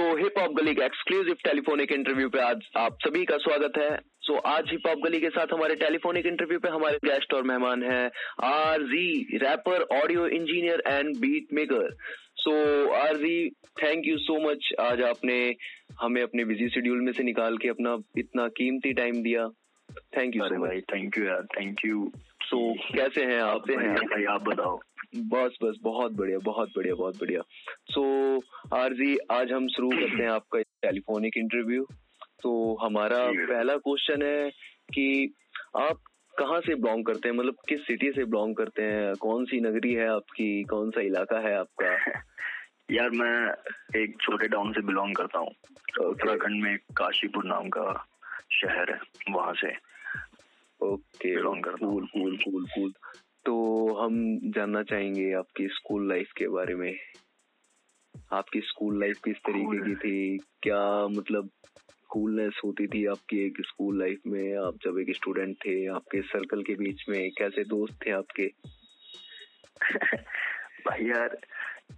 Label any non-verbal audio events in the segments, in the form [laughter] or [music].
सो hip hop गली के exclusive telephonic interview पे आज आप सभी का स्वागत है। सो so, आज हिप हॉप गली के साथ हमारे टेलीफोनिक इंटरव्यू पे हमारे गेस्ट और मेहमान हैं R G rapper audio engineer and beat maker so R G thank you so much आज आपने हमें अपने बिज़ी शेड्यूल में से निकाल के अपना इतना कीमती टाइम दिया। थैंक यू सो भाई थैंक यू यार थैंक यू सो कैसे हैं आप? हैं? भाई आप बताओ। बस बस बहुत बढ़िया बहुत बढ़िया बहुत बढ़िया। सो so, आरजी आज हम शुरू [clears throat] करते हैं आपका टेलीफोनिक इंटरव्यू तो हमारा पहला क्वेश्चन है कि आप कहाँ से बिलोंग करते हैं? मतलब किस सिटी से बिलोंग करते हैं? कौन सी नगरी है आपकी? कौन सा इलाका है आपका? [laughs] यार मैं एक छोटे टाउन से बिलोंग करता हूँ। उत्तराखंड okay. में काशीपुर नाम का शहर है वहाँ से। ओके हूँ कूल कूल कूल तो हम जानना चाहेंगे आपकी स्कूल लाइफ के बारे में। आपकी स्कूल लाइफ किस तरीके की थी? क्या मतलब कूलनेस होती थी आपकी एक स्कूल लाइफ में? आप जब एक स्टूडेंट थे आपके सर्कल के बीच में कैसे दोस्त थे आपके? [laughs] भाई यार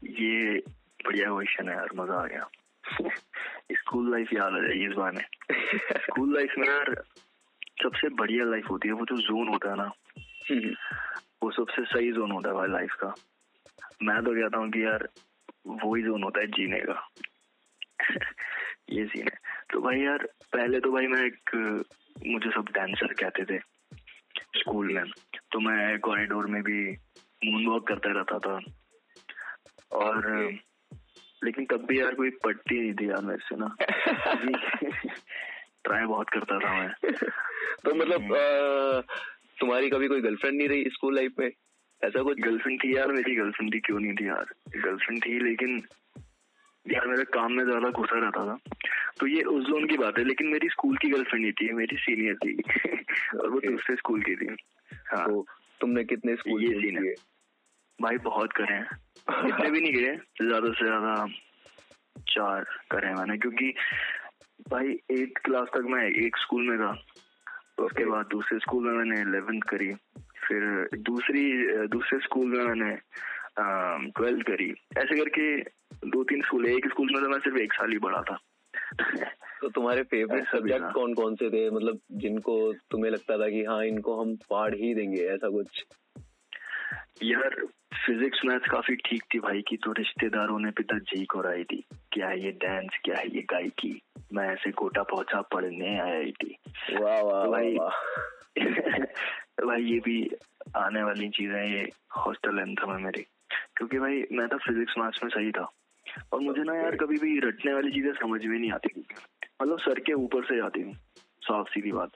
ये बढ़िया क्वेश्चन है यार मज़ा आ गया। [laughs] स्कूल लाइफ याद आ जाएगी इस बार में [laughs] स्कूल लाइफ में यार सबसे बढ़िया लाइफ होती है वो जो जोन होता है ना हम्म। वो सबसे सही जोन होता है भाई लाइफ का। मैं तो कहता हूँ कि यार वो ही जोन होता है जीने का। [laughs] ये सीन है। तो भाई यार पहले तो भाई मैं एक मुझे सब डांसर कहते थे स्कूल में। तो मैं कॉरिडोर में भी मून वॉक करता रहता था। और लेकिन तब भी यार कोई पट्टी नहीं थी यार मेरे से ना। [laughs] [laughs] ट्राई बहुत करता था मैं। तो मतलब हम्म। तुम्हारी कभी कोई गर्लफ्रेंड नहीं रही स्कूल लाइफ में? ऐसा कुछ? गर्लफ्रेंड थी यार मेरी गर्लफ्रेंड थी क्यों नहीं थी यार? गर्लफ्रेंड थी लेकिन यार मेरे काम में ज़्यादा घुसा रहता था। तो ये उस जोन की बात है लेकिन मेरी स्कूल की गर्लफ्रेंड नहीं थी मेरी सीनियर थी। [laughs] और वो दूसरे स्कूल की थी। हाँ। तो तुमने कितने स्कूल ये सीन है। भाई बहुत करे हैं। इतने भी नहीं गए ज़्यादा से ज़्यादा चार करे मैंने क्योंकि भाई एट क्लास तक मैं एक स्कूल में था। तो उसके बाद दूसरे स्कूल में मैंने इलेवेंथ करी। फिर दूसरी दूसरे स्कूल में मैंने ट्वेल्थ करी। ऐसे करके दो तीन स्कूल एक स्कूल में तो मैं सिर्फ़ एक साल ही पढ़ा था। तो तुम्हारे फेवरेट सब्जेक्ट कौन कौन से थे? मतलब जिनको तुम्हें लगता था कि हाँ इनको हम पढ़ ही देंगे ऐसा कुछ? यार फिजिक्स मैथ्स काफ़ी ठीक थी भाई की तो रिश्तेदारों ने पिताजी को राय दी क्या है ये डांस क्या है ये गायकी? मैं ऐसे कोटा पहुँचा पढ़ने आई थी वाह वाह भाई [laughs] भाई ये भी आने वाली चीज़ें ये हॉस्टल एंथम है मेरी। क्योंकि भाई मैं तो फिजिक्स मैथ्स में सही था। और मुझे ना यार कभी भी रटने वाली चीज़ें समझ में नहीं आती मतलब सर के ऊपर से जाती हूँ साफ़ सीधी बात।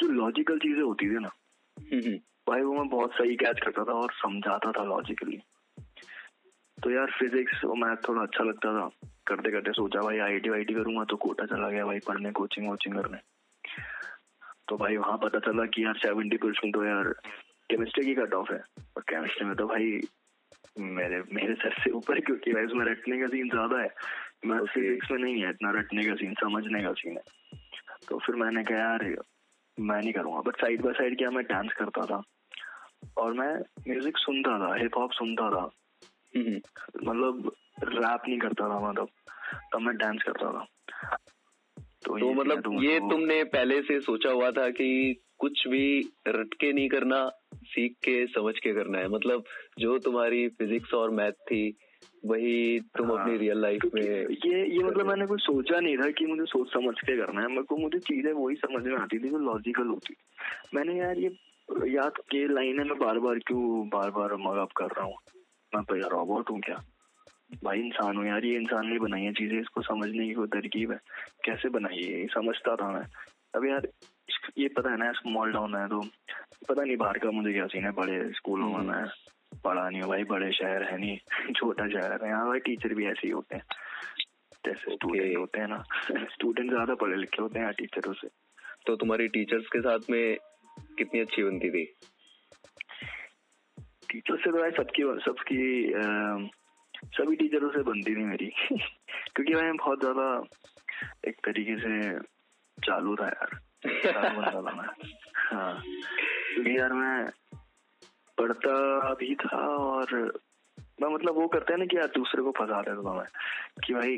जो लॉजिकल चीज़ें होती थी ना हम्म, हम्म। भाई वो मैं बहुत सही कैच करता था और समझाता था लॉजिकली तो यार फिजिक्स और मैथ थोड़ा अच्छा लगता था। करते करते सोचा भाई आई टी वाई टी करूँगा तो कोटा चला गया भाई पढ़ने कोचिंग वोचिंग करने। तो भाई वहाँ पता चला कि यार सेवेंटी परसेंट तो यार केमिस्ट्री की कट ऑफ़ है। और केमिस्ट्री में तो भाई मेरे मेरे सर से ऊपर क्योंकि भाई उसमें रटने का सीन ज़्यादा है। मैं फिजिक्स में नहीं है इतना रटने का सीन समझने का सीन है। तो फिर मैंने कहा यार मैं नहीं करूँगा। बट साइड बाय साइड क्या मैं डांस करता था? और मैं म्यूज़िक सुनता था हिप हॉप सुनता था। हम्म। मतलब रैप नहीं करता था मतलब तब। मैं डांस करता था। तो, तो मतलब तो ये तुमने पहले से सोचा हुआ था कि कुछ भी रट के नहीं करना सीख के समझ के करना है। मतलब जो तुम्हारी फिजिक्स और मैथ थी वही तुम हाँ, अपनी रियल लाइफ में ये ये मतलब मैंने कुछ सोचा नहीं था कि मुझे सोच समझ के करना है। मेरे को मुझे चीज़ें वही समझ में आती थी जो लॉजिकल होती। मैंने यार ये याद के लाइन मैं बार बार क्यों बार बार मगअप कर रहा हूँ? मैं तो यार रॉबोट हूँ क्या? भाई इंसान हूँ यार ये इंसान ने बनाई है चीज़ें इसको समझने की कोई तरकीब है? कैसे बनाई है समझता था मैं। अब यार ये पता है ना स्मॉल टाउन है तो पता नहीं बाहर का मुझे क्या सीन है बड़े स्कूलों में मैं पढ़ा नहीं हूँ भाई बड़े शहर है नहीं [laughs] छोटा शहर है। यहाँ भाई टीचर भी ऐसे ही होते हैं। जैसे स्टूडेंट होते हैं ना [laughs] स्टूडेंट ज़्यादा पढ़े लिखे होते हैं टीचरों से तो तुम्हारी टीचर्स के साथ में कितनी अच्छी बनती थी? टीचर से तो भाई सबकी सबकी सभी टीचरों से बनती थी मेरी। [laughs] क्योंकि मैं बहुत ज़्यादा एक तरीके से चालू था यार। चालू था मैं। [laughs] हाँ। क्योंकि यार मैं पढ़ता भी था और मैं मतलब वो करते हैं ना कि यार दूसरे को फंसा देता था मैं कि भाई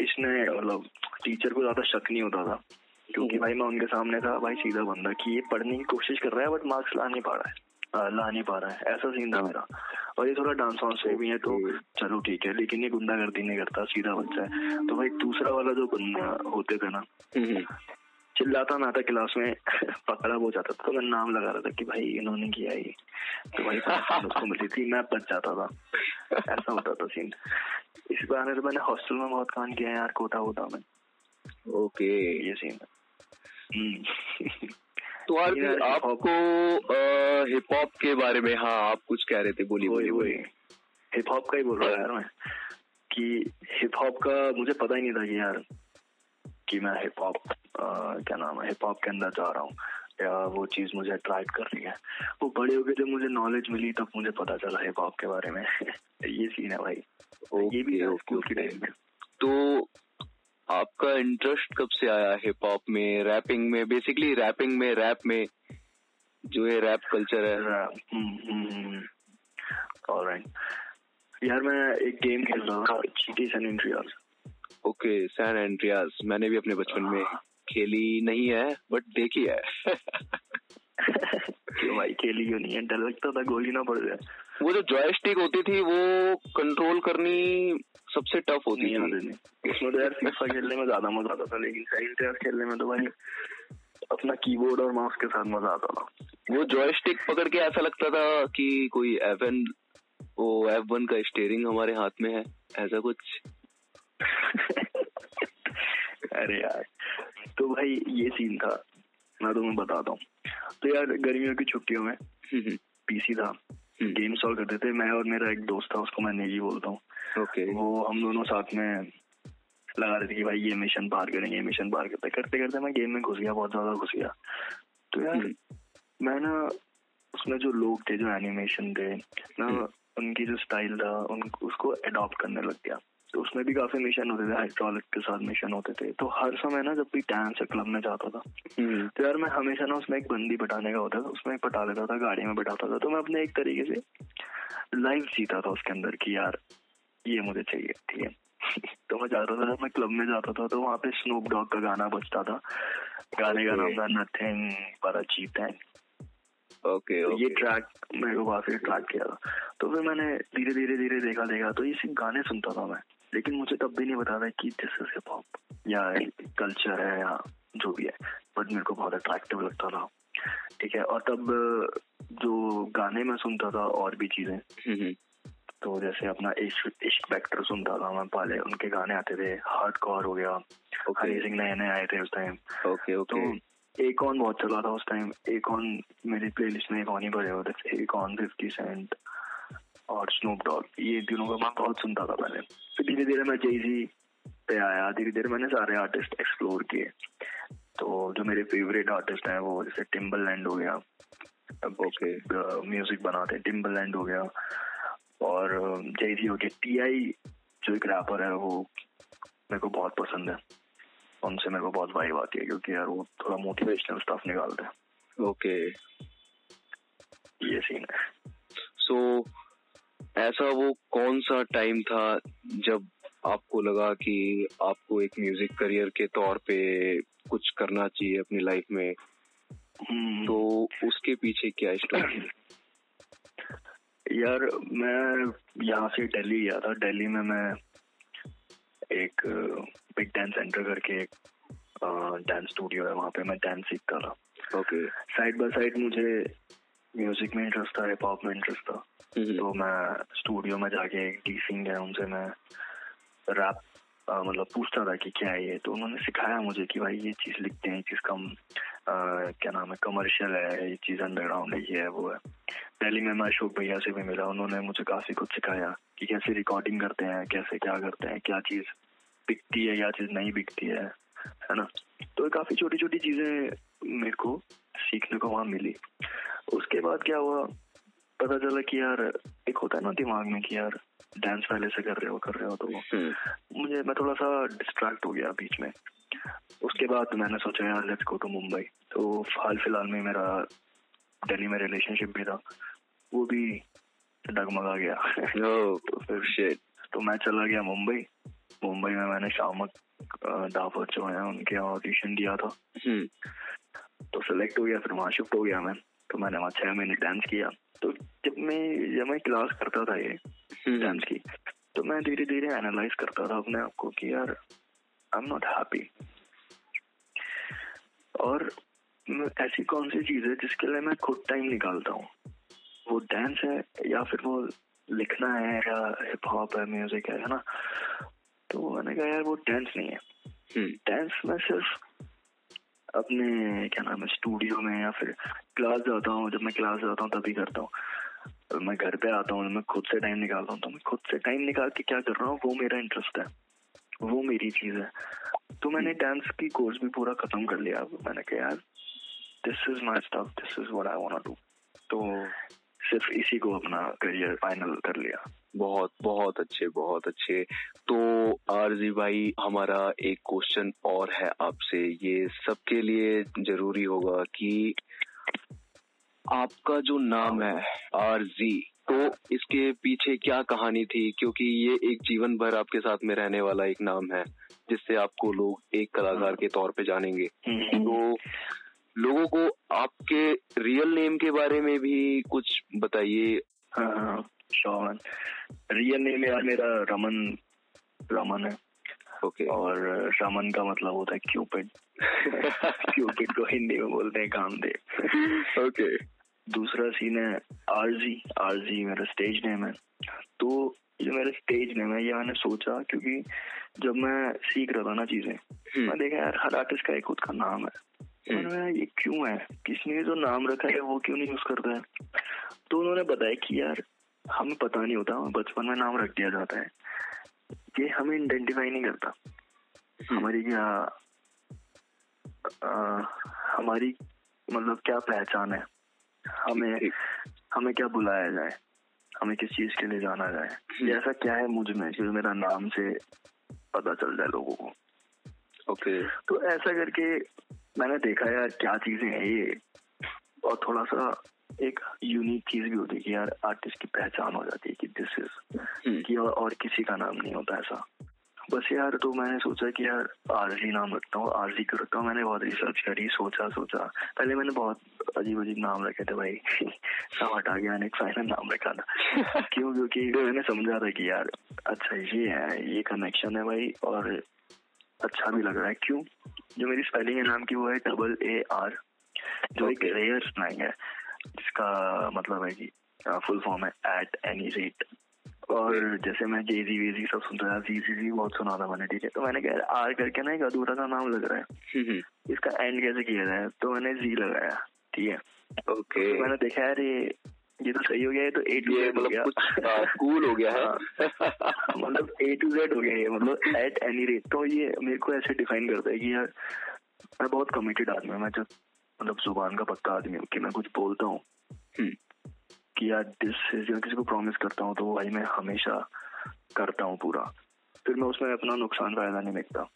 इसने मतलब टीचर को ज़्यादा शक नहीं होता था। क्योंकि भाई मैं उनके सामने था। भाई सीधा बंदा कि ये पढ़ने की कोशिश कर रहा है बट मार्क्स ला नहीं पा रहा है। ला नहीं पा रहा है। ऐसा सीन था मेरा। और ये थोड़ा डांस वांस में भी है तो चलो ठीक है लेकिन ये गुंडागर्दी नहीं करता सीधा बच्चा है। तो भाई दूसरा वाला जो बंदा होते थे ना हम्म। चिल्लाता ना था क्लास में [laughs] पकड़ा हो जाता था तो मैं नाम लगा रहा था कि भाई इन्होंने किया ये। तो भाई उसको मिली थी मैं बच जाता था। ऐसा होता था सीन। इस बार मैंने हॉस्टल में बहुत काम किया है यार कोटा वोटा में। ओके। ये सीन हम्म। तो यार आपको हिप हॉप के बारे में हाँ आप कुछ कह रहे थे बोली बोली बोली हिप हॉप का ही बोल रहा यार मैं कि हिप हॉप का मुझे पता ही नहीं था कि यार कि मैं हिप हॉप क्या नाम है हिप हॉप के अंदर जा रहा हूँ या वो चीज़ मुझे अट्रैक्ट कर रही है। वो बड़े हो गए जब मुझे नॉलेज मिली तब मुझे पता चला हिप हॉप के बारे में। [laughs] ये सीन है भाई। ये भी है स्कूल के टाइम में। तो आपका इंटरेस्ट कब से आया हिप हॉप में रैपिंग में? बेसिकली रैपिंग में रैप में जो ये रैप कल्चर है। Alright hmm, hmm, hmm. यार मैं एक गेम खेल रहा था GT San Andreas okay San Andreas मैंने भी अपने बचपन में हाँ। खेली नहीं है बट देखी है। [laughs] क्यों भाई खेली क्यों नहीं है? डर लगता था गोली ना पड़ जाए। वो जो जॉयस्टिक होती थी वो कंट्रोल करनी सबसे टफ होती है उसमें तो यार फीफा खेलने में ज़्यादा मज़ा आता था लेकिन साइड खेलने में तो भाई अपना कीबोर्ड और माउस के साथ मज़ा आता था। वो जॉयस्टिक पकड़ के ऐसा लगता था कि कोई एफ़ एन वो एफ़ वन का स्टेयरिंग हमारे हाथ में है ऐसा कुछ। अरे यार तो भाई ये सीन था मैं तुम्हें बताता हूँ। तो यार गर्मियों की छुट्टियों में पीसी था। गेम सॉल्व करते थे मैं और मेरा एक दोस्त था उसको मैं नेगी बोलता हूँ okay. वो हम दोनों साथ में लगा रहे थे कि भाई ये मिशन पार करेंगे मिशन पार करते करते करते मैं गेम में घुस गया बहुत ज़्यादा घुस गया तो यार हम्म। मैं ना उसमें जो लोग थे जो एनिमेशन थे ना हम्म। उनकी जो स्टाइल था उन उसको एडॉप्ट करने लग गया तो उसमें भी काफ़ी मिशन होते थे हाइड्रोलिक के साथ मिशन होते थे। तो हर समय ना जब भी डांस क्लब में जाता था हम्म। तो यार मैं हमेशा ना उसमें एक बंदी बैठाने का होता था उसमें एक बैठा लेता था गाड़ी में बैठाता था। तो मैं अपने एक तरीके से लाइव जीता था उसके अंदर की यार ये मुझे चाहिए ठीक है? [laughs] तो मैं जाता था जब मैं क्लब में जाता था तो वहाँ पे स्नूप डॉग का गाना बजता था। गाने का नाम था नथिंग पर चीप ओके ये ट्रैक मेरे को काफ़ी अट्रैक्ट किया था। तो फिर मैंने धीरे धीरे धीरे देखा देखा तो ये सिर्फ़ गाने सुनता था मैं। लेकिन मुझे तब भी नहीं बता था कि दिस इज़ हिप हॉप या कल्चर है या जो भी है। बट मेरे को बहुत अट्रैक्टिव लगता था। ठीक है और तब जो गाने में सुनता था और भी चीज़ें हम्म, हम्म। तो जैसे अपना इश्क इश्क फैक्टर सुनता था मैं पहले। उनके गाने आते थे हार्ड कॉर हो गया हरी सिंह नए नए आए थे उस टाइम ओके ओके तो एक ऑन बहुत चला था उस टाइम एक ऑन मेरी प्लेलिस्ट में एक ऑन ही पड़े हुए थे। एक ऑन फिफ्टी सेंट और स्नूप डॉग ये तीनों का मैं बहुत सुनता था पहले फिर धीरे धीरे मैं जेजी पे आया धीरे धीरे मैंने सारे आर्टिस्ट एक्सप्लोर किए। तो जो मेरे फेवरेट आर्टिस्ट हैं वो जैसे टिम्बल लैंड हो गया ओके म्यूज़िक बनाते हैं टिम्बल लैंड हो गया। और जेजी हो गया टी आई जो एक रैपर है वो मेरे को बहुत पसंद है। उनसे मेरे को बहुत वाइब आती है क्योंकि यार वो थोड़ा मोटिवेशनल स्टफ़ निकालते हैं। ओके ये सीन है। सो so, ऐसा वो कौन सा टाइम था जब आपको लगा कि आपको एक म्यूज़िक करियर के तौर पे कुछ करना चाहिए अपनी लाइफ में? हम्म। तो उसके पीछे क्या स्टोरी [coughs] यार मैं यहाँ से दिल्ली गया था। दिल्ली में मैं एक बिग डांस सेंटर करके एक डांस स्टूडियो है। वहाँ पे मैं डांस सीखता था। ओके साइड बाय साइड मुझे म्यूज़िक में इंटरेस्ट था हिप हॉप में इंटरेस्ट था। हम्म। तो मैं स्टूडियो में जाके डी सिंह है उनसे मैं रैप मतलब पूछता था कि क्या है ये? तो उन्होंने सिखाया मुझे कि भाई ये चीज़ लिखते हैं चीज़ कम क्या नाम है कमर्शियल है ये चीज़ अंडरग्राउंड है ये है वो है। दिल्ली में मैं अशोक भैया से भी मिला उन्होंने मुझे काफ़ी कुछ सिखाया कि कैसे रिकॉर्डिंग करते हैं कैसे क्या करते हैं क्या चीज़ बिकती है क्या चीज़ नहीं बिकती है है ना? तो काफ़ी छोटी छोटी चीज़ें मेरे को सीखने को वहाँ मिली। उसके बाद क्या हुआ? पता चला कि यार एक होता है ना दिमाग में कि यार डांस पहले से कर रहे हो कर रहे हो तो हम्म। मुझे मैं थोड़ा सा डिस्ट्रैक्ट हो गया बीच में। उसके बाद मैंने सोचा यार लेट्स गो टू मुंबई तो हाल फ़िलहाल में मेरा दिल्ली में रिलेशनशिप भी था। वो भी डगमगा गया। Oh, [laughs] तो फिर तो मैं चला गया मुंबई मुंबई में मैंने शामक दाफर जो है उनके ऑडिशन दिया था। हम्म। तो सिलेक्ट हो गया फिर वहाँ शिफ्ट हो गया मैं। तो मैंने वहाँ छह महीने डांस किया। तो जब मैं जब मैं क्लास करता था ये डांस हम्म। की तो मैं धीरे धीरे एनालाइज करता था अपने आप को कि यार आई एम नॉट हैप्पी और ऐसी कौन सी चीज़ है जिसके लिए मैं खुद टाइम निकालता हूँ? वो डांस है या फिर वो लिखना है या हिप हॉप है म्यूज़िक है ना? तो मैंने कहा यार वो डांस नहीं है। डांस हम्म। में सिर्फ़ अपने क्या नाम है स्टूडियो में या फिर क्लास जाता हूँ जब मैं क्लास जाता हूँ तभी करता हूँ। मैं घर पे आता हूँ मैं खुद से टाइम निकालता हूँ तो मैं खुद से टाइम निकाल के क्या कर रहा हूँ वो मेरा इंटरेस्ट है। वो मेरी चीज़ है। तो मैंने डांस की कोर्स भी पूरा खत्म कर लिया। मैंने कहा यार this is my stuff this is what I want do तो सिर्फ़ इसी को अपना करियर फाइनल कर लिया। बहुत बहुत अच्छे बहुत अच्छे। तो आरजी भाई हमारा एक क्वेश्चन और है आपसे। ये सबके लिए ज़रूरी होगा कि आपका जो नाम है आरजी तो इसके पीछे क्या कहानी थी? क्योंकि ये एक जीवन भर आपके साथ में रहने वाला एक नाम है जिससे आपको लोग एक कलाकार के तौर पे जानेंगे। हम्म। तो लोगों को आपके रियल नेम के बारे में भी कुछ बताइए। हाँ शॉन रियल नेम यार मेरा रमन रमन है। Okay okay. और रमन का मतलब होता है क्यूपिड क्यूपिड [laughs] को हिंदी में बोलते हैं कामदेव। ओके दूसरा सीन है आरजी आरजी मेरा स्टेज नेम है। तो ये मेरा स्टेज नेम है ये मैंने सोचा क्योंकि जब मैं सीख रहा था ना चीज़ें हम्म। मैं देखा यार हर आर्टिस्ट का एक खुद का नाम है। हम्म। ये क्यों है किसने जो नाम रखा है वो क्यों नहीं यूज़ करता है तो उन्होंने बताया कि यार हमें पता नहीं होता बचपन में नाम रख दिया जाता है ये हमें आइडेंटिफाई नहीं करता हम्म। हमारी क्या आ, हमारी मतलब क्या पहचान है हमें हमें क्या बुलाया जाए हमें किस चीज़ के लिए जाना जाए हम्म। ऐसा क्या है मुझमें जो मेरा नाम से पता चल जाए लोगों को ओके okay. तो ऐसा करके मैंने देखा यार क्या चीज़ें हैं ये। और थोड़ा सा एक यूनिक चीज़ भी होती है कि यार आर्टिस्ट की पहचान हो जाती है कि दिस इज़ कि और, और किसी का नाम नहीं होता ऐसा। बस यार तो मैंने सोचा कि यार आरजी नाम रखता हूँ आरजी क्यों रखता हूँ। मैंने बहुत रिसर्च करी सोचा सोचा। पहले मैंने बहुत अजीब अजीब नाम रखे थे भाई। सब हटा गया एक फाइनल नाम रखा था। [laughs] क्यों? क्योंकि मैंने समझा था कि यार अच्छा ये है ये कनेक्शन है भाई और अच्छा भी लग रहा है। क्यों? जो मेरी स्पेलिंग है नाम की वो है डबल ए आर जो एक रेयर स्लैंग है जिसका मतलब है कि फुल फॉर्म है एट एनी रेट और जैसे मैं जे जी वेजी सब सुनता था जी जी बहुत सुना था मैंने ठीक है? तो मैंने कहा आर करके ना एक अधूरा सा नाम लग रहा है। हम्म, हम्म। इसका एंड कैसे किया जाए? तो मैंने जी लगाया ठीक है? ओके तो मैंने देखा यार ये ये तो सही हो गया है तो ए टू जेड हो गया। कूल हो गया। है। मतलब ए टू जेड हो गया ये मतलब एट एनी रेट तो ये मेरे को ऐसे डिफाइन करता है कि यार मैं बहुत कमिटेड आदमी हूँ मैं जब मतलब ज़ुबान का पक्का आदमी हूँ कि मैं कुछ बोलता हूँ। हम्म। कि यार दिस जब किसी को प्रॉमिस करता हूँ तो भाई मैं हमेशा करता हूँ पूरा। फिर मैं उसमें अपना नुकसान फ़ायदा नहीं देखता।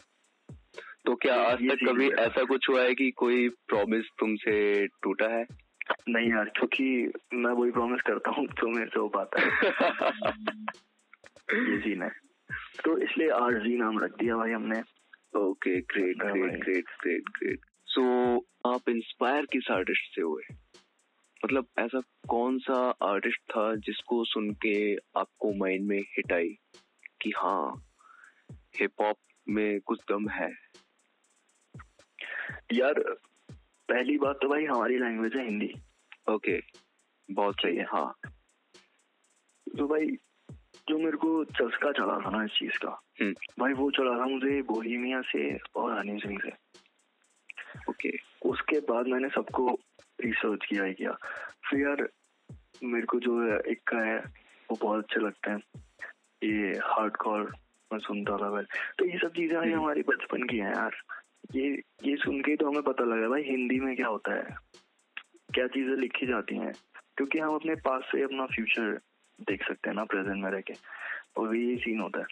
तो क्या आज तक कभी ऐसा कुछ हुआ है कि कोई प्रॉमिस तुमसे टूटा है? नहीं यार क्योंकि मैं वही प्रॉमिस करता हूँ जो मेरे से हो। पाता है ये सीन है। तो इसलिए आर जी नाम रख दिया भाई हमने। Okay great great great great great so आप इंस्पायर किस आर्टिस्ट से हुए? मतलब ऐसा कौन सा आर्टिस्ट था जिसको सुन के आपको माइंड में हिट आई कि हाँ हिप हॉप में कुछ दम है? यार पहली बात तो भाई हमारी लैंग्वेज है हिंदी। ओके बहुत सही है हाँ। तो भाई जो मेरे को चस्का चला था ना इस चीज़ का हम्म। भाई वो चला था मुझे बोहिमिया से और हनी सिंह से। ओके उसके बाद मैंने सबको रिसर्च किया ही किया। फिर यार मेरे को जो एक का है वो बहुत अच्छे लगता है। ये हार्ड कॉर मैं सुनता था भाई। तो ये सब चीज़ें हम्म। हमारी बचपन की हैं यार। ये ये सुन के तो हमें पता लगा भाई हिंदी में क्या होता है क्या चीज़ें लिखी जाती हैं। क्योंकि हम अपने पास से अपना फ्यूचर देख सकते हैं ना प्रेजेंट में रह के। और यही सीन होता है।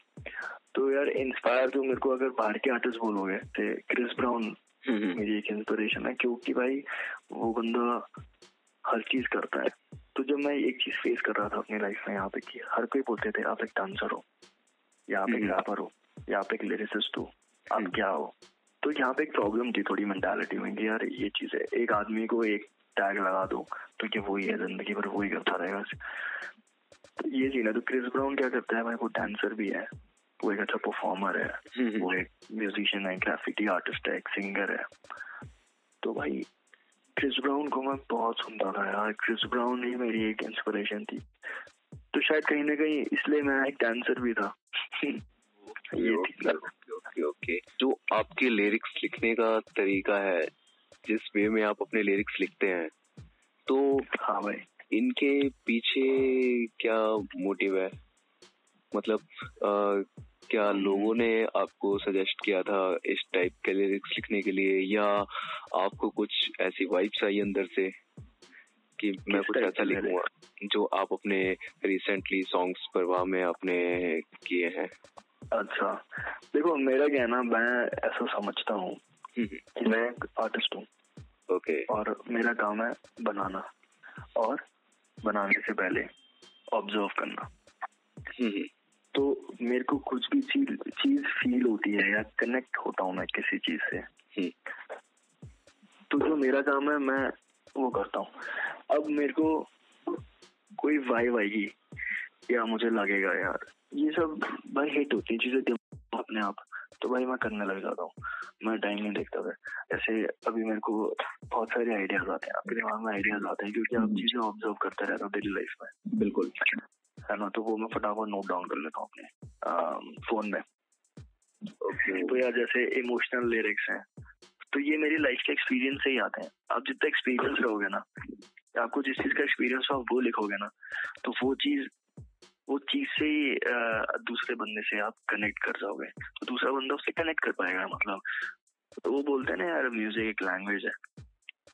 तो यार इंस्पायर जो मेरे को अगर बाहर के आर्टिस्ट बोलोगे थे क्रिस ब्राउन हम्म, हम्म। मेरी एक इंस्पिरेशन है। क्योंकि भाई वो बंदा हर चीज़ करता है। तो जब मैं एक चीज़ फेस कर रहा था अपनी लाइफ में यहाँ पे कि हर कोई बोलते थे आप एक डांसर हो या आप एक रैपर हम्म, हो या आप एक लिरिसिस्ट हो आप क्या हो? तो यहाँ पे एक प्रॉब्लम थी थोड़ी मेंटालिटी में कि यार ये चीज़ है एक आदमी को एक टैग लगा दो तो कि वही है ज़िंदगी भर वही करता रहेगा। तो ये सीन है तो क्रिस ब्राउन क्या करता है भाई वो डांसर भी है वो एक अच्छा परफॉर्मर है हम्म, वो एक म्यूजिशियन है ग्राफिटी आर्टिस्ट है एक सिंगर है। तो भाई क्रिस ब्राउन को मैं बहुत सुनता था यार क्रिस ब्राउन ही मेरी एक इंस्पिरेशन थी। तो शायद कहीं ना कहीं इसलिए मैं एक डांसर भी था। [laughs] ओके ओके ओके जो आपके लिरिक्स लिखने का तरीका है जिस वे में आप अपने लिरिक्स लिखते हैं तो हाँ भाई। इनके पीछे क्या मोटिव है? मतलब आ, क्या लोगों ने आपको सजेस्ट किया था इस टाइप के लिरिक्स लिखने के लिए या आपको कुछ ऐसी वाइब्स आई अंदर से कि मैं कुछ ऐसा लिखूँगा जो आप अपने रिसेंटली सॉन्ग्स परवाह में आपने किए हैं? अच्छा। देखो मेरा क्या है ना मैं ऐसा समझता हूँ हम्म, हम्म। कि मैं एक आर्टिस्ट हूँ। ओके। और मेरा काम है बनाना। और बनाने से पहले ऑब्ज़र्व करना। हम्म, हम्म। तो मेरे को कुछ भी चीज़ चीज़ फील होती है या कनेक्ट होता हूँ मैं किसी चीज़ से। तो जो मेरा काम है मैं वो करता हूँ। अब मेरे को कोई वाइब आएगी या मुझे लगेगा यार। ये सब भाई हिट होती है चीज़ें अपने आप। तो भाई मैं करने लग जाता हूँ। मैं टाइम नहीं देखता फिर। ऐसे अभी मेरे को बहुत सारे आइडियाज़ आते हैं। आपके दिमाग में आइडियाज़ आते हैं क्योंकि आप चीज़ें ऑब्ज़र्व करते रहते हो डेली लाइफ में। बिल्कुल। है ना? तो वो मैं फटाफट नोट डाउन कर लेता हूँ अपने फ़ोन में। ओके तो यार जैसे इमोशनल लिरिक्स हैं। तो ये मेरी लाइफ के एक्सपीरियंस से ही आते हैं। आप जितना एक्सपीरियंस रहोगे ना आपको जिस चीज़ का एक्सपीरियंस हो आप वो लिखोगे ना तो वो चीज़ वो चीज़ से दूसरे बंदे से आप कनेक्ट कर जाओगे। तो दूसरा बंदा उससे कनेक्ट कर पाएगा मतलब। तो वो बोलते हैं ना यार म्यूज़िक एक लैंग्वेज है।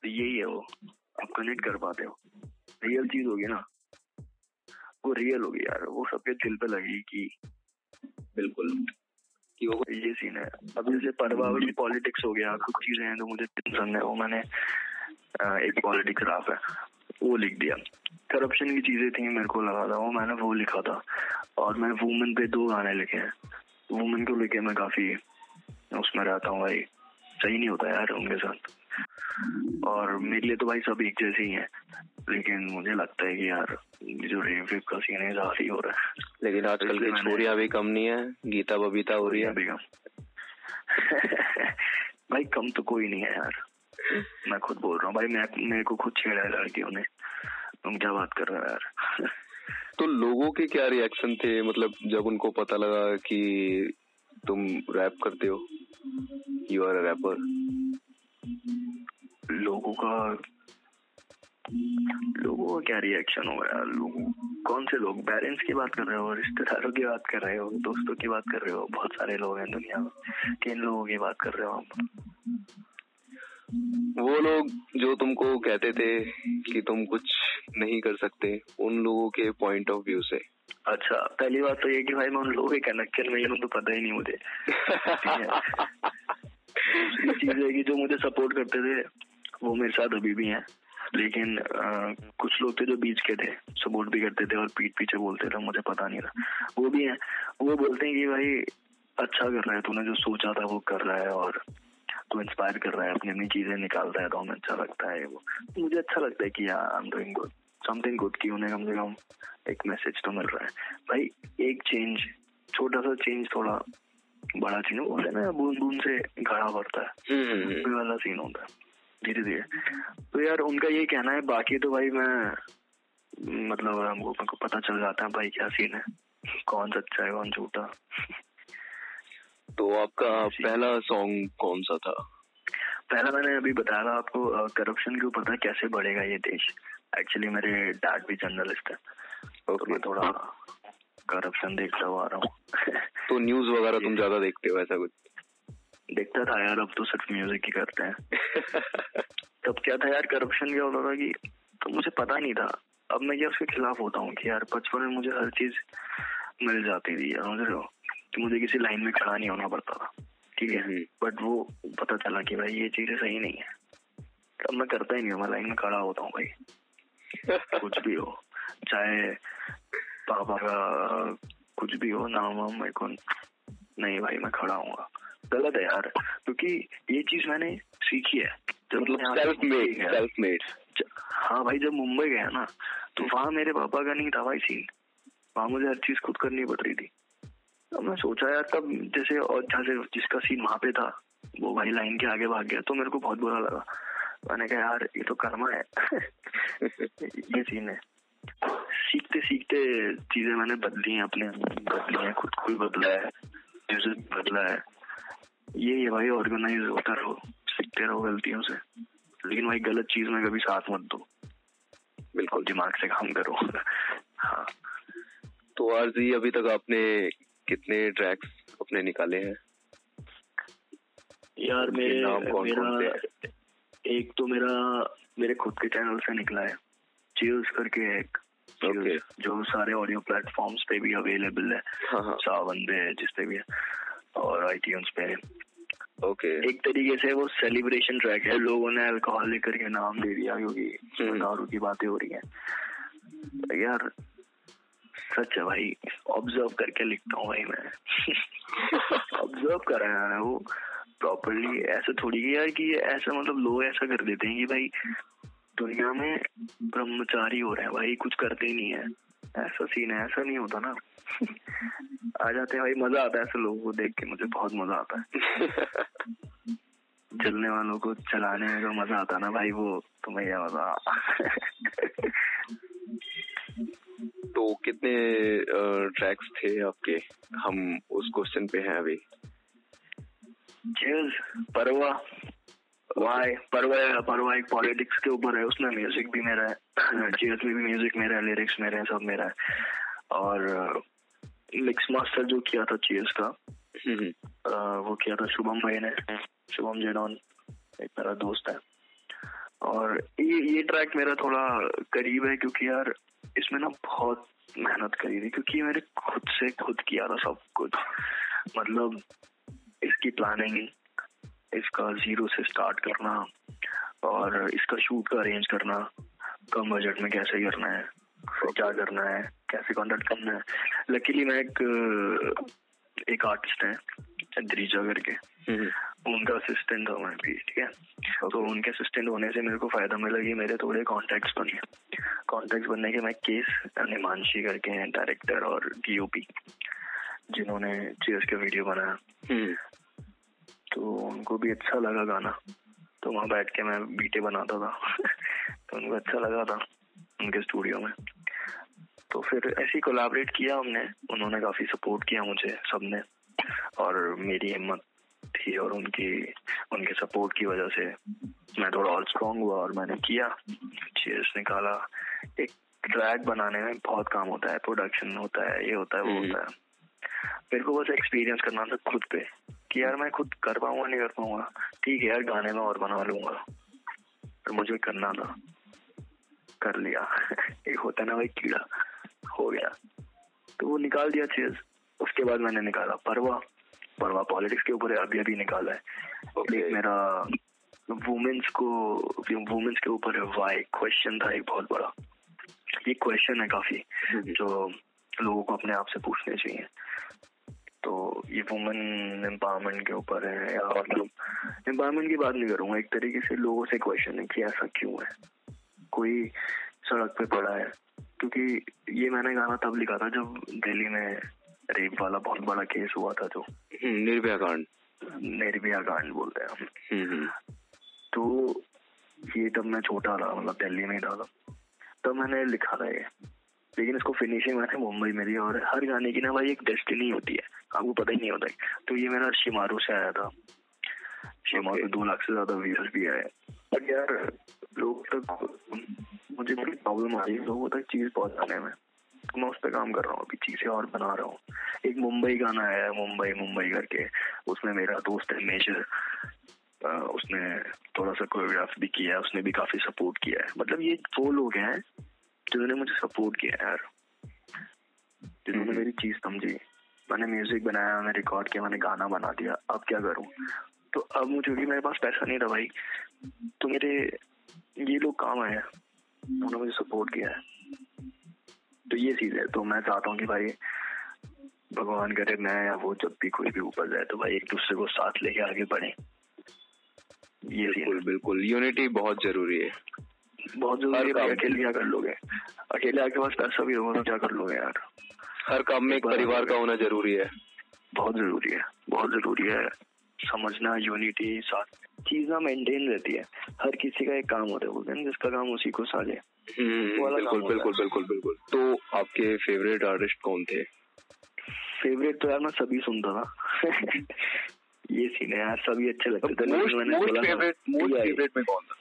तो यही है वो। आप कनेक्ट कर पाते हो। रियल चीज़ होगी ना। वो रियल होगी यार। वो सबके दिल पे लगेगी कि बिल्कुल। कि वो ये सीन है। अब जैसे परवावली पॉलिटिक्स हो गया कुछ चीज़ें हैं तो मुझे पसंद है। वो मैंने एक पॉलिटिक्स राफ है। वो लिख दिया। करप्शन की चीज़ें थी मेरे को लगा था वो मैंने वो लिखा था। और मैं वुमेन पे दो गाने लिखे हैं। वुमेन को लेके मैं काफ़ी उसमें रहता हूँ भाई। सही नहीं होता यार उनके साथ। और मेरे लिए तो भाई सब एक जैसे ही हैं। लेकिन मुझे लगता है कि यार जो रेप वेप का सीन है काफ़ी हो रहा है। लेकिन आजकल की छोरियाँ भी कम नहीं है। गीता बबीता हो रही है। भी कम [laughs] भाई कम तो कोई नहीं है यार। मैं खुद बोल रहा हूँ। भाई मैं मेरे को खुद छेड़ा है लड़कियों ने। तुम क्या बात कर रहे हो यार? [laughs] तो लोगों के क्या रिएक्शन थे? मतलब जब उनको पता लगा कि तुम रैप करते हो यू आर रैपर लोगों का लोगों का क्या रिएक्शन होगा यार? लोगों कौन से लोग? पेरेंट्स की बात कर रहे हो रिश्तेदारों की बात कर रहे हो दोस्तों की बात कर रहे हो? बहुत सारे लोग हैं दुनिया में। किन लोगों की बात कर रहे हो आप? वो लोग जो तुमको कहते थे कि तुम कुछ नहीं कर सकते उन लोगों के पॉइंट ऑफ़ व्यू से। अच्छा पहली बात तो ये कि भाई मैं उन लोगों के कनेक्शन में हूँ तो पता ही नहीं मुझे। चीज़ है कि जो मुझे सपोर्ट करते थे वो मेरे साथ अभी भी हैं। लेकिन आ, कुछ लोग थे जो बीच के थे सपोर्ट भी करते थे और पीठ पीछे बोलते थे मुझे पता नहीं था। वो भी हैं। वो बोलते हैं कि भाई अच्छा कर रहा है तूने जो सोचा था वो कर रहा है और तू इंस्पायर कर रहा है अपनी अपनी चीज़ें निकाल रहा है तो हमें अच्छा लगता है वो। मुझे अच्छा लगता है कि I am doing good something good की उन्हें कम से कम एक मैसेज तो मिल रहा है। भाई एक चेंज छोटा सा चेंज थोड़ा बड़ा चीज़ बोले ना बूंद बूंद से घड़ा पड़ता है। हम्म, हम्म, हम्म। वाला सीन होता है धीरे धीरे तो यार उनका ये कहना है बाकी तो भाई मैं मतलब हमको पता चल जाता है भाई क्या सीन है कौन सच्चा है कौन झूठा। तो आपका पहला सॉन्ग कौन सा था? पहला मैंने अभी बताया था आपको करप्शन के ऊपर था कैसे बढ़ेगा ये देश। एक्चुअली मेरे डैड भी जर्नलिस्ट है okay. तो मैं थोड़ा करप्शन देखता हुआ आ रहा हूँ। [laughs] तो न्यूज़ वगैरह तुम ज़्यादा देखते हो ऐसा कुछ? देखता था यार अब तो सिर्फ़ म्यूज़िक ही करते हैं। [laughs] तब क्या था यार करप्शन क्या होता था कि तो मुझे पता नहीं था। अब मैं क्या उसके खिलाफ होता हूँ कि यार बचपन में मुझे हर चीज़ मिल जाती थी यार मुझे कि मुझे किसी लाइन में खड़ा नहीं होना पड़ता था ठीक है? बट हम्म। वो पता चला कि भाई ये चीज़ें सही नहीं है। अब मैं करता ही नहीं हूँ मैं लाइन में खड़ा होता हूँ भाई। [laughs] कुछ भी हो चाहे पापा का कुछ भी हो नाम वाम मेरे को नहीं भाई मैं खड़ा हूँ। गलत है यार क्योंकि ये चीज़ मैंने सीखी है। मतलब सेल्फ मेड हाँ भाई जब मुंबई गया ना तो वहाँ मेरे पापा का नहीं था भाई सीन वहाँ मुझे हर चीज़ खुद करनी पड़ रही थी। तो मैं सोचा यार, तब जैसे और जहाँ से जिसका सीन वहाँ पे था, वो भाई लाइन के आगे भाग गया तो मेरे को बहुत बुरा लगा। मैंने कहा, यार, ये तो कर्मा है। [laughs] ये सीन है। सीखते सीखते चीज़ें मैंने बदली हैं अपने बदली हैं, खुद को भी बदला है म्यूज़िक बदला है। ये ये भाई ऑर्गेनाइज होता रहो, सीखते रहो गलतियों से। लेकिन भाई, गलत चीज़ में कभी साथ मत दो। बिल्कुल दिमाग से काम करो। [laughs] हाँ। तो आरजी, अभी तक आपने कितने ट्रैक्स अपने निकाले हैं? यार मेरे मेरा एक तो मेरा मेरे खुद के चैनल से निकला है। चील्स करके एक। Okay. जो सारे ऑडियो प्लेटफॉर्म्स पे भी अवेलेबल है। हाँ, हाँ. सावन पे जिस पे भी है। और आई पे है। Okay okay. एक तरीके से वो सेलिब्रेशन ट्रैक है। लोगों ने अल्कोहल लेकर के नाम दे दिया क्योंकि हम्म। दारू की बातें हो रही है। यार सच है भाई ऑब्ज़र्व करके लिखता हूँ भाई मैं। ऑब्ज़र्व करा है वो प्रॉपरली ऐसा थोड़ी यार कि ऐसा मतलब लोग ऐसा कर देते हैं कि भाई दुनिया में ब्रह्मचारी हो रहे हैं भाई कुछ करते ही नहीं है। ऐसा सीन है ऐसा नहीं होता ना। आ जाते हैं भाई मज़ा आता है ऐसे लोगों को देख के मुझे बहुत मज़ा आता है। चलने वालों को चलाने में जो मज़ा आता ना भाई वो तुम्हें यह मज़ा। तो कितने ट्रैक्स थे आपके? हम उस क्वेश्चन पे हैं अभी। चीज़ परवा वाई परवा परवा एक पॉलिटिक्स के ऊपर है उसमें म्यूज़िक भी मेरा है। चीज़ में भी म्यूज़िक मेरा है लिरिक्स मेरे हैं सब मेरा है। और मिक्स मास्टर जो किया था चीज़ का हम्म, हम्म। वो किया था शुभम भाई ने। शुभम जेडॉन एक मेरा दोस्त है। और ये ये ट्रैक मेरा थोड़ा करीब है क्योंकि यार इसमें ना बहुत मेहनत करी थी, क्योंकि मेरे खुद से खुद किया था सब कुछ। मतलब इसकी प्लानिंग इसका ज़ीरो से स्टार्ट करना और इसका शूट का अरेंज करना, कम बजट में कैसे करना है, क्या करना है, कैसे कॉन्टेक्ट करना है। लकीली मैं एक एक आर्टिस्ट है द्रीजा करके। हम्म। उनका असिस्टेंट था मैं भी ठीक है? तो उनके असिस्टेंट होने से मेरे को फ़ायदा मिला कि मेरे थोड़े कॉन्टेक्ट्स बने कॉन्टेक्ट्स बनने के मैं केस निमानशी करके हैं डायरेक्टर और डीओपी जिन्होंने चेयर्स का वीडियो बनाया। हम्म। तो उनको भी अच्छा लगा गाना। तो वहाँ बैठ के मैं बीटे बनाता था। [laughs] तो उनको अच्छा लगा था उनके स्टूडियो में। तो फिर ऐसे ही कोलाबरेट किया हमने। उन्होंने काफ़ी सपोर्ट किया मुझे सबने। और मेरी हिम्मत थी और उनकी उनके सपोर्ट की वजह से मैं थोड़ा और स्ट्रॉन्ग हुआ और मैंने किया। चीज़ निकाला। एक ट्रैक बनाने में बहुत काम होता है प्रोडक्शन होता है ये होता है वो होता है। मेरे को बस एक्सपीरियंस करना था खुद पे कि यार मैं खुद कर पाऊँगा नहीं कर पाऊँगा। ठीक है यार गाने में और बना लूँगा। पर मुझे करना था। कर लिया। [laughs] एक होता है ना भाई कीड़ा हो गया। तो वो निकाल दिया चीज़ उसके बाद मैंने निकाला परवा। परवा पॉलिटिक्स के ऊपर अभी अभी निकाला है। Okay. एक मेरा वुमेन्स को वुमेन्स के ऊपर वाई क्वेश्चन था एक बहुत बड़ा। ये क्वेश्चन है काफ़ी हम्म। जो लोगों को अपने आप से पूछने चाहिए। तो ये वुमेन एम्पावरमेंट के ऊपर है या मतलब एम्पावरमेंट की बात नहीं करूँगा एक तरीके से लोगों से क्वेश्चन है कि ऐसा क्यों है। कोई सड़क पे पड़ा है क्योंकि ये मैंने गाना तब लिखा था जब दिल्ली में रेप वाला बहुत बड़ा केस हुआ था जो। हम्म, निर्भया कांड। निर्भया कांड बोलते हैं हम। हम्म, हम्म। तो ये तब मैं छोटा था मतलब दिल्ली में था तब मैंने लिखा था ये। लेकिन इसको फिनिशिंग मैंने मुंबई में दी और हर गाने की ना भाई एक डेस्टिनी होती है। आपको पता ही नहीं होता है। तो ये मेरा शिमारू से आया था। शिमारू okay. दो लाख से ज़्यादा व्यूज़ भी आए। बट यार लोग तक मुझे बड़ी प्रॉब्लम आ रही है। लोगों तक चीज़ पहुँचाने में। तो मैं उस पर काम कर रहा हूँ अभी चीज़ें और बना रहा हूँ। एक मुंबई गाना है मुंबई मुंबई करके। उसमें मेरा दोस्त है मेजर। उसने थोड़ा सा कोरियोग्राफ भी किया है उसने भी काफ़ी सपोर्ट किया है। मतलब ये वो लोग हैं जिन्होंने मुझे सपोर्ट किया यार। जिन्होंने हम्म। मेरी चीज़ समझी। मैंने म्यूज़िक बनाया मैंने रिकॉर्ड किया मैंने गाना बना दिया। अब क्या करूँ? तो अब मुझे भी मेरे पास पैसा नहीं था भाई तो मेरे ये लोग काम आए उन्होंने मुझे सपोर्ट किया है। तो ये चीज़ है तो मैं चाहता हूँ कि भाई भगवान करे मैं या वो जब भी कोई भी ऊपर जाए तो भाई एक दूसरे को साथ लेके आगे बढ़े। ये बिल्कुल बिल्कुल। यूनिटी बहुत ज़रूरी है। बहुत ज़रूरी है अकेले क्या कर लोगे? अकेले आपके पास पैसा भी होगा तो क्या कर लोगे यार? हर काम में एक परिवार का होना ज़रूरी है। बहुत ज़रूरी है बहुत ज़रूरी है। समझना यूनिटी साथ चीज़ें मेंटेन रहती है। हर किसी का एक काम होता है बोलते हैं जिसका काम उसी को साझे। हम्म, बिल्कुल बिल्कुल बिल्कुल बिल्कुल। तो आपके फेवरेट आर्टिस्ट कौन थे? फेवरेट तो यार मैं सभी सुनता था। [laughs] ये सीन है यार सभी अच्छे लगते थे। फेवरेट में कौन था?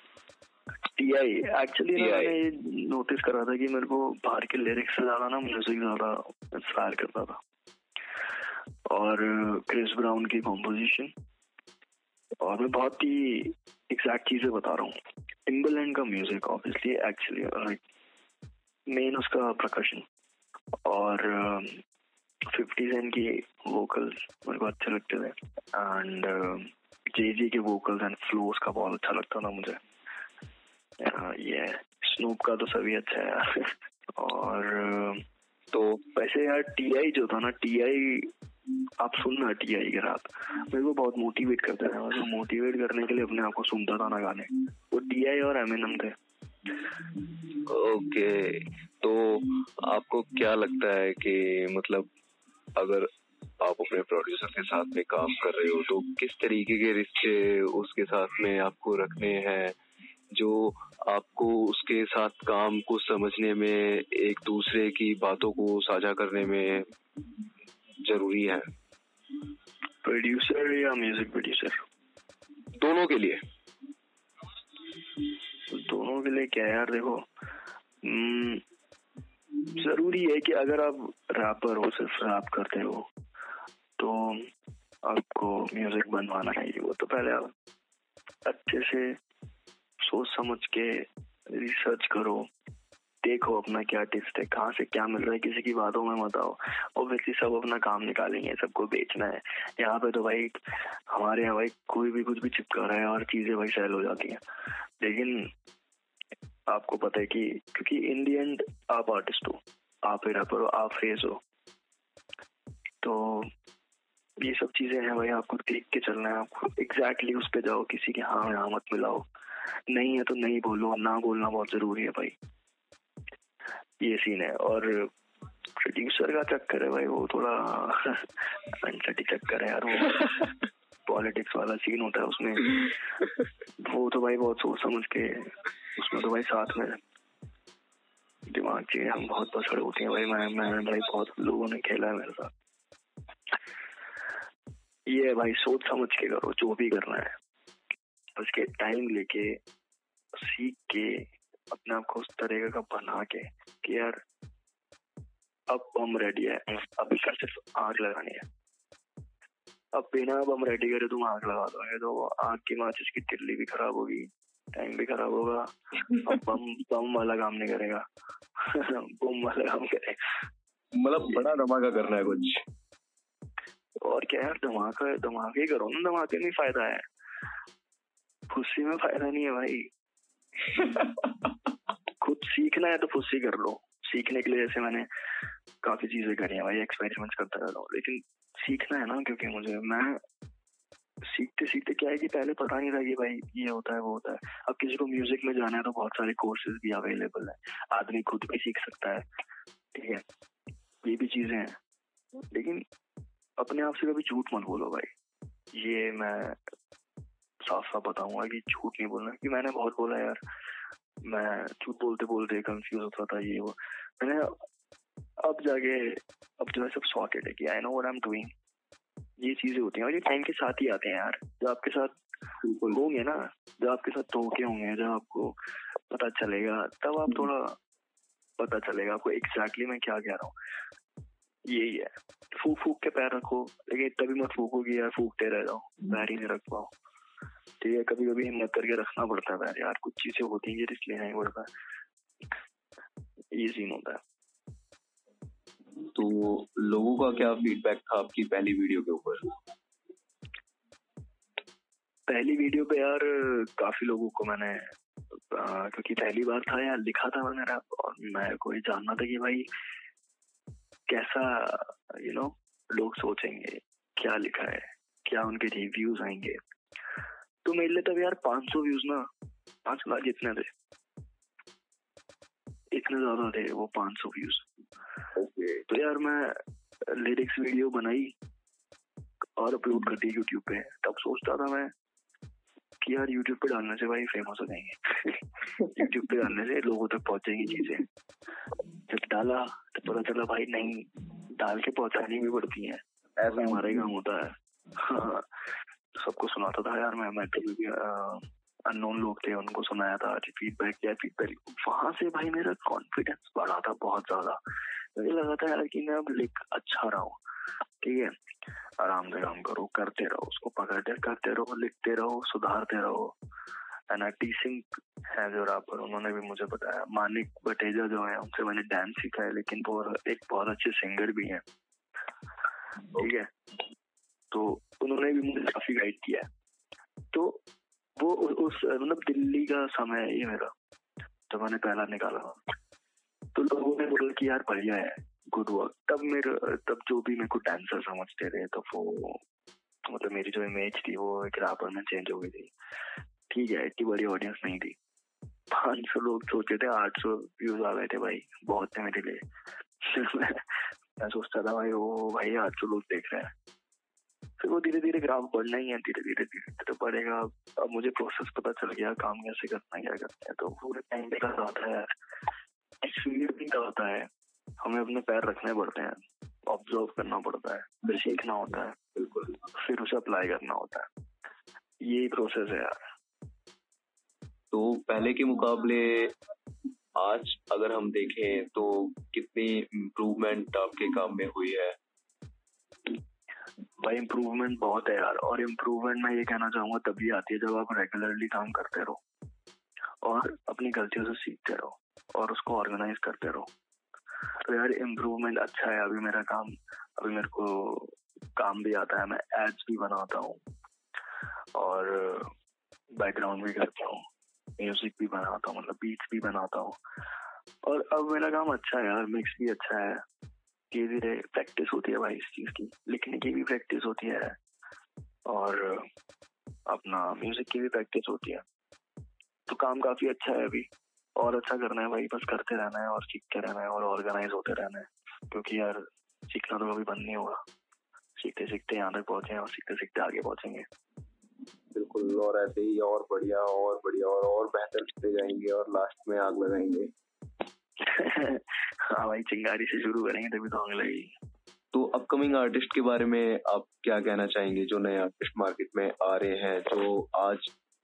टीआई एक्चुअली मैंने ये नोटिस करा था कि मेरे को बाहर के लिरिक्स से ज़्यादा ना म्यूज़िक ज़्यादा इंस्पायर करता था। और क्रिस ब्राउन की कॉम्पोजिशन और मैं बहुत ही एग्जैक्ट चीज़ें बता रहा हूँ। टिम्बलैंड का म्यूज़िक ऑब्वियसली एक्चुअली मेन उसका प्रकशन और फिफ्टी सेन की वोकल्स मेरे को अच्छे लगते थे। एंड जे जी के वोकल्स एंड फ्लोस का बहुत अच्छा लगता था मुझे। ये स्नूप का तो सभी अच्छा है यार। [laughs] और तो वैसे यार टीआई जो था ना टीआई आप सुनना टीआई के रात। मेरे को बहुत मोटिवेट करता था। मतलब मोटिवेट करने के लिए अपने आप को सुनता था ना गाने। वो टीआई और एम थे। ओके तो आपको क्या लगता है कि मतलब अगर आप अपने प्रोड्यूसर के साथ में काम कर रहे हो तो किस तरीके के रिश्ते उसके साथ में आपको रखने हैं? जो आपको उसके साथ काम को समझने में एक दूसरे की बातों को साझा करने में ज़रूरी है। प्रोड्यूसर या म्यूज़िक प्रोड्यूसर दोनों के लिए। दोनों के लिए क्या यार देखो हम्म, ज़रूरी है कि अगर आप रैपर हो सिर्फ़ रैप करते हो तो आपको म्यूज़िक बनवाना चाहिए। वो तो पहले आप अच्छे से सोच समझ के रिसर्च करो। देखो अपना क्या टेस्ट है, कहाँ से क्या मिल रहा है, किसी की बातों में मत आओ। ऑब्वियसली सब अपना काम निकालेंगे, सबको बेचना है। यहाँ पे तो भाई हमारे यहाँ भाई कोई भी कुछ भी चिपका रहा है और चीज़ें भाई सेल हो जाती हैं। लेकिन आपको पता है कि क्योंकि इन दी एंड आप आर्टिस्ट हो, आप ही रैपर हो, आप फेस हो। तो ये सब चीज़ें हैं भाई आपको देख के चलना है आपको एग्जैक्टली exactly उस पर जाओ, किसी के हाँ यहाँ मत मिलाओ। नहीं है तो नहीं बोलो ना बोलना बहुत ज़रूरी है भाई। ये सीन है और प्रोड्यूसर का चक्कर है भाई वो थोड़ा [laughs] अनसटी चक्कर है यार वो। [laughs] पॉलिटिक्स वाला सीन होता है उसमें। वो तो भाई बहुत सोच समझ के उसमें तो भाई साथ में दिमाग चाहिए हम बहुत पसड़ होती हैं भाई। मैं मैं भाई बहुत लोगों ने खेला है मेरे साथ। ये भाई सोच समझ के करो जो भी करना है। उसके टाइम लेके सीख के अपने आप को उस तरीके का बना के कि यार अब बम रेडी है। अभी का सिर्फ़ आग लगानी है। अब बिना बम रेडी करे तुम आग लगा दोगे। तो आग की माचिस की तिल्ली भी खराब होगी टाइम भी खराब होगा। अब [laughs] बम बम वाला काम नहीं करेगा। [laughs] बम वाला काम करेगा। मतलब बड़ा धमाका करना है कुछ। और क्या यार धमाका धमाके करो ना धमाके में फ़ायदा है। खुशी में फ़ायदा नहीं है भाई। [laughs] खुद सीखना है तो फुस्सी कर लो। सीखने के लिए जैसे मैंने काफ़ी चीज़ें करी हैं भाई एक्सपेरिमेंट्स करता रहता हूँ। लेकिन सीखना है ना क्योंकि मुझे मैं सीखते सीखते क्या है कि पहले पता नहीं था कि भाई ये होता है वो होता है। अब किसी को म्यूज़िक में जाना है तो बहुत सारे कोर्सेज भी अवेलेबल है। आदमी खुद भी सीख सकता है। ठीक है? ये भी चीज़ें हैं। लेकिन अपने आप से कभी झूठ मत बोलो भाई। ये मैं साफ़ साफ़ बताऊँगा कि झूठ नहीं बोलना। क्योंकि मैंने बहुत बोला यार। मैं झूठ बोलते बोलते कंफ्यूज होता था ये वो। मैंने अब जाके अब जो है सब सॉर्टेड है कि I know what I am doing ये चीज़ें होती हैं और ये टाइम के साथ ही आते हैं यार। जब आपके साथ होंगे ना जब आपके साथ धोखे होंगे जब आपको पता चलेगा तब आप थोड़ा पता चलेगा आपको एग्जैक्टली मैं क्या कह रहा हूँ। यही है। फूक फूक के पैर रखो लेकिन तभी मत फूको कि यार फूकते रह जाओ पैर ही नहीं रख पाओ। ठीक है कभी कभी हिम्मत करके रखना पड़ता है यार कुछ चीज़ें होती हैं रिस्क लेना ही पड़ता। ये सीन होता है। तो लोगों का क्या फीडबैक था आपकी पहली वीडियो के ऊपर? पहली वीडियो पे यार काफ़ी लोगों को मैंने क्योंकि पहली बार था यार लिखा था मैंने रैप और मैं कोई जानना था कि भाई कैसा यू नो लोग सोचेंगे क्या लिखा है क्या उनके रिव्यूज़ आएँगे। तो मेरे लिए तब यार 500 व्यूज़ ना. पाँच लाख जितने थे इतने ज़्यादा थे वो 500 व्यूज़. तो यार मैं लिरिक्स वीडियो बनाई और अपलोड कर दी यूट्यूब पे. तब सोचता था मैं कि यार यूट्यूब पे डालने से भाई फ़ेमस हो जाएँगे. [laughs] यूट्यूब पे डालने से लोगों तक पहुंचेंगी चीज़ें. जब डाला तो पता चला भाई नहीं डाल के पहुंचानी भी पड़ती है. ऐसा हमारा ही काम होता है। हाँ, सबको सुनाता था यार, मैं मैं कभी भी अननोन लोग थे, उनको सुनाया था फीडबैक किया फीडबैक वहाँ से भाई मेरा कॉन्फिडेंस बढ़ा था बहुत ज़्यादा। मुझे लगा था यार कि मैं अब लिख अच्छा रहा हूँ। ठीक है? आराम से काम करो, करते रहो, उसको पकड़ते, करते रहो, लिखते रहो, सुधारते रहो। है जो रापर उन्होंने भी मुझे बताया। मानिक बटेजा जो है, उनसे मैंने डांस सीखा है, लेकिन वो एक बहुत अच्छे सिंगर भी हैं। ठीक है? तो उन्होंने भी मुझे काफ़ी गाइड किया तो वो उस मतलब दिल्ली का समय है ये मेरा, जब मैंने पहला निकाला तो लोगों ने बोला कि यार बढ़िया है गुड वर्क तब मेरे, तब जो भी मेरे को डांसर समझते थे तो वो मतलब मेरी जो इमेज थी, वो एक रैपर में चेंज हो गई थी। ठीक है, इतनी बड़ी ऑडियंस नहीं थी। पाँच सौ लोग सोचे थे, आठ सौ व्यूज़ आ गए थे भाई, बहुत थे मेरे लिए। [laughs] मैं सोचता था भाई वो भाई, आठ सौ लोग देख रहे हैं। फिर वो धीरे धीरे ग्राफ बढ़ना ही है, धीरे धीरे धीरे धीरे बढ़ेगा। अब मुझे प्रोसेस पता चल गया काम कैसे करना है, क्या करना है तो पूरे टाइम का होता है भी होता है हमें अपने पैर रखने पड़ते हैं ऑब्ज़र्व करना पड़ता है, फिर सीखना होता है, बिल्कुल। फिर उसे अप्लाई करना होता है। यही प्रोसेस है यार। तो पहले के मुकाबले आज अगर हम देखें तो कितनी इम्प्रूवमेंट आपके काम में हुई है? भाई इम्प्रूवमेंट बहुत है यार। और इम्प्रूवमेंट मैं ये कहना चाहूँगा तभी आती है जब आप रेगुलरली काम करते रहो। और अपनी गलतियों से सीखते रहो और उसको ऑर्गेनाइज करते रहो। तो यार इम्प्रूवमेंट अच्छा है। अभी मेरा काम, अभी मेरे को काम भी आता है। मैं एड्स भी बनाता हूँ और बैकग्राउंड भी करता हूँ। म्यूज़िक भी बनाता हूँ मतलब बीट्स भी बनाता हूँ। और अब मेरा काम अच्छा है यार। मिक्स भी अच्छा है। धीरे धीरे प्रैक्टिस होती है भाई इस चीज़ की, लिखने की भी प्रैक्टिस होती है और अपना म्यूज़िक की भी प्रैक्टिस होती है। तो काम काफ़ी अच्छा है अभी, और अच्छा करना है भाई, बस करते रहना है और सीखते रहना है और ऑर्गेनाइज होते रहना है, क्योंकि यार सीखना तो कभी बंद नहीं होगा। सीखते सीखते यहाँ तक पहुँचे और सीखते सीखते आगे पहुँचेंगे। बिल्कुल, और ऐसे ही और बढ़िया और बढ़िया, और और बेहतर करते जाएँगे और लास्ट में आग लगाएँगे हाँ भाई चिंगारी से शुरू करेंगे, तभी तो आग लगेगी। तो अपकमिंग आर्टिस्ट के बारे में आप क्या कहना चाहेंगे? जो नए आर्टिस्ट मार्केट में आ रहे हैं, जो आज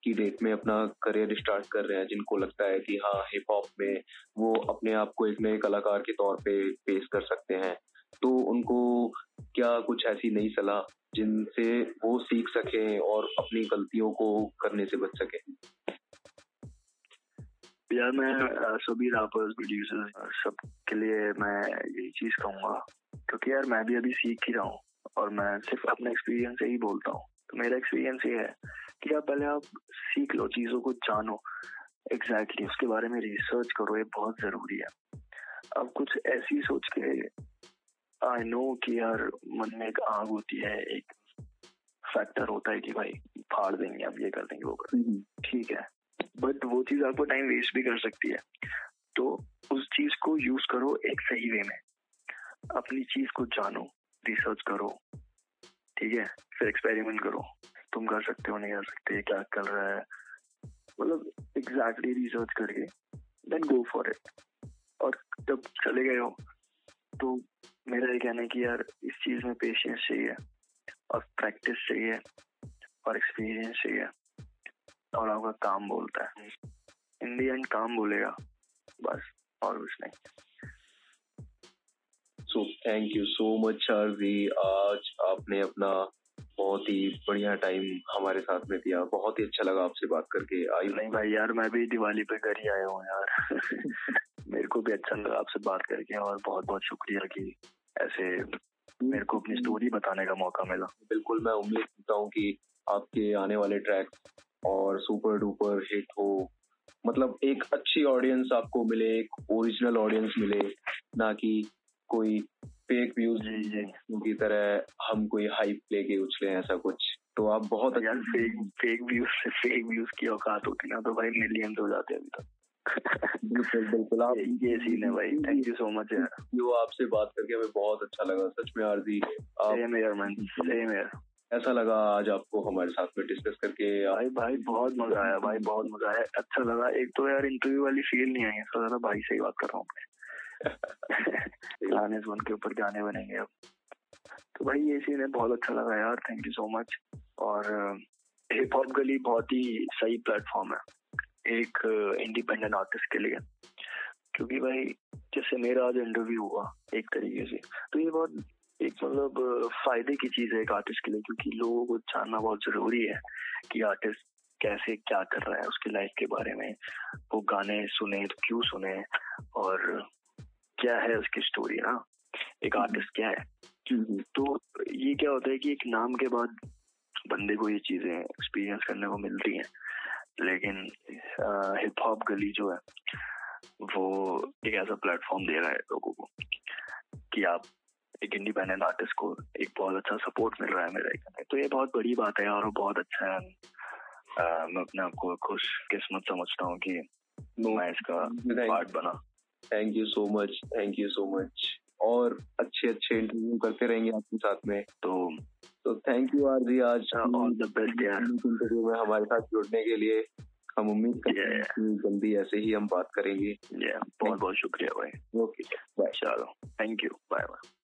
की डेट में अपना करियर स्टार्ट कर रहे हैं, जिनको लगता है कि हाँ हिप हॉप में वो अपने आप को एक नए कलाकार के तौर पे पेश कर सकते हैं तो उनको क्या कुछ ऐसी नई सलाह जिनसे वो सीख सके और अपनी गलतियों को करने से बच सके? यार मैं सभी रैपर्स प्रोड्यूसर्स सब के लिए मैं यही चीज़ कहूँगा। क्योंकि यार मैं भी अभी सीख ही रहा हूँ और मैं सिर्फ़ अपने एक्सपीरियंस से ही बोलता हूँ। तो मेरा एक्सपीरियंस ये है कि आप पहले आप सीख लो चीज़ों को जानो। एग्जैक्टली exactly, उसके बारे में रिसर्च करो ये बहुत ज़रूरी है। अब कुछ ऐसी सोच के आई नो कि यार मन में एक आग होती है एक फैक्टर होता है कि भाई फाड़ देंगे अब ये कर देंगे वो कर देंगे। हम्म। ठीक है। बट वो चीज़ आपको टाइम वेस्ट भी कर सकती है। तो उस चीज़ को यूज़ करो एक सही वे में। अपनी चीज़ को जानो रिसर्च करो। ठीक है? फिर एक्सपेरिमेंट करो। तुम कर सकते हो, नहीं कर सकते, क्या कर रहा है? मतलब एग्जैक्टली रिसर्च करके देन गो फॉर इट और जब चले गए हो तो मेरा ये कहना है कि यार, इस चीज़ में पेशेंस चाहिए, और प्रैक्टिस चाहिए, और एक्सपीरियंस चाहिए। और आपका काम बोलता है। इन दी एंड काम बोलेगा बस और कुछ नहीं। So thank you so much शारजी आज आपने अपना बहुत ही बढ़िया टाइम हमारे साथ में दिया। बहुत ही अच्छा लगा आपसे बात करके। आयु नहीं भाई यार मैं भी दिवाली पे घर ही आया हूँ यार। [laughs] मेरे को भी अच्छा लगा आपसे बात करके और बहुत बहुत शुक्रिया कि ऐसे मेरे को अपनी स्टोरी बताने का मौका मिला। बिल्कुल मैं उम्मीद करता हूँ कि आपके आने वाले ट्रैक और सुपर डुपर हिट हो। मतलब एक अच्छी ऑडियंस आपको मिले एक ओरिजिनल ऑडियंस मिले ना कि कोई फेक व्यूज़ की तरह हम कोई हाइप लेके उछले ऐसा कुछ। तो आप बहुत यार फेक फेक व्यूज़ से फेक व्यूज़ की औकात होती ना तो भाई मिलियन हो जाते अभी तक बिल्कुल बिल्कुल। आप ये सीन है भाई। थैंक यू सो मच यार। यो आपसे बात करके हमें बहुत अच्छा लगा सच में आरजी सेम यार मैन सेम यार ऐसा लगा आज आपको हमारे साथ में डिस्कस करके। भाई भाई बहुत मज़ा आया भाई बहुत मज़ा आया। अच्छा लगा। एक तो यार इंटरव्यू वाली फील नहीं आई इसका ज़्यादा भाई से ही बात कर रहा हूँ [laughs] गाने सुन के ऊपर गाने बनेंगे अब। तो भाई ये सीन है बहुत अच्छा लगा यार थैंक यू सो मच और हिप हॉप गली बहुत ही सही प्लेटफॉर्म है एक इंडिपेंडेंट आर्टिस्ट के लिए। क्योंकि भाई जैसे मेरा आज इंटरव्यू हुआ एक तरीके से तो ये बहुत एक मतलब फ़ायदे की चीज़ है एक आर्टिस्ट के लिए क्योंकि लोगों को जानना बहुत ज़रूरी है कि आर्टिस्ट कैसे क्या कर रहा है उसकी लाइफ के बारे में। वो गाने सुने तो क्यों सुने और क्या है उसकी स्टोरी ना? एक आर्टिस्ट क्या है? तो ये क्या होता है कि एक नाम के बाद बंदे को ये चीज़ें एक्सपीरियंस करने को मिलती हैं। लेकिन हिप हॉप गली जो है वो एक ऐसा प्लेटफॉर्म दे रहा है लोगों को कि आप एक इंडिपेंडेंट आर्टिस्ट को एक बहुत अच्छा सपोर्ट मिल रहा है मेरे तो ये बहुत बड़ी बात है और बहुत अच्छा है। मैं अपने आप को खुश किस्मत समझता हूँ कि मैं इसका पार्ट बना। Thank you so much thank you so much और अच्छे अच्छे इंटरव्यू करते रहेंगे आपके साथ में। तो तो थैंक यू आर जी आज ऑल द बेस्ट यार। इंटरव्यू में हमारे साथ जुड़ने के लिए हम उम्मीद करते हैं कि जल्दी ऐसे ही हम बात करेंगे। Yeah, बहुत बहुत शुक्रिया भाई। ओके बाय चलो थैंक यू बाय बाय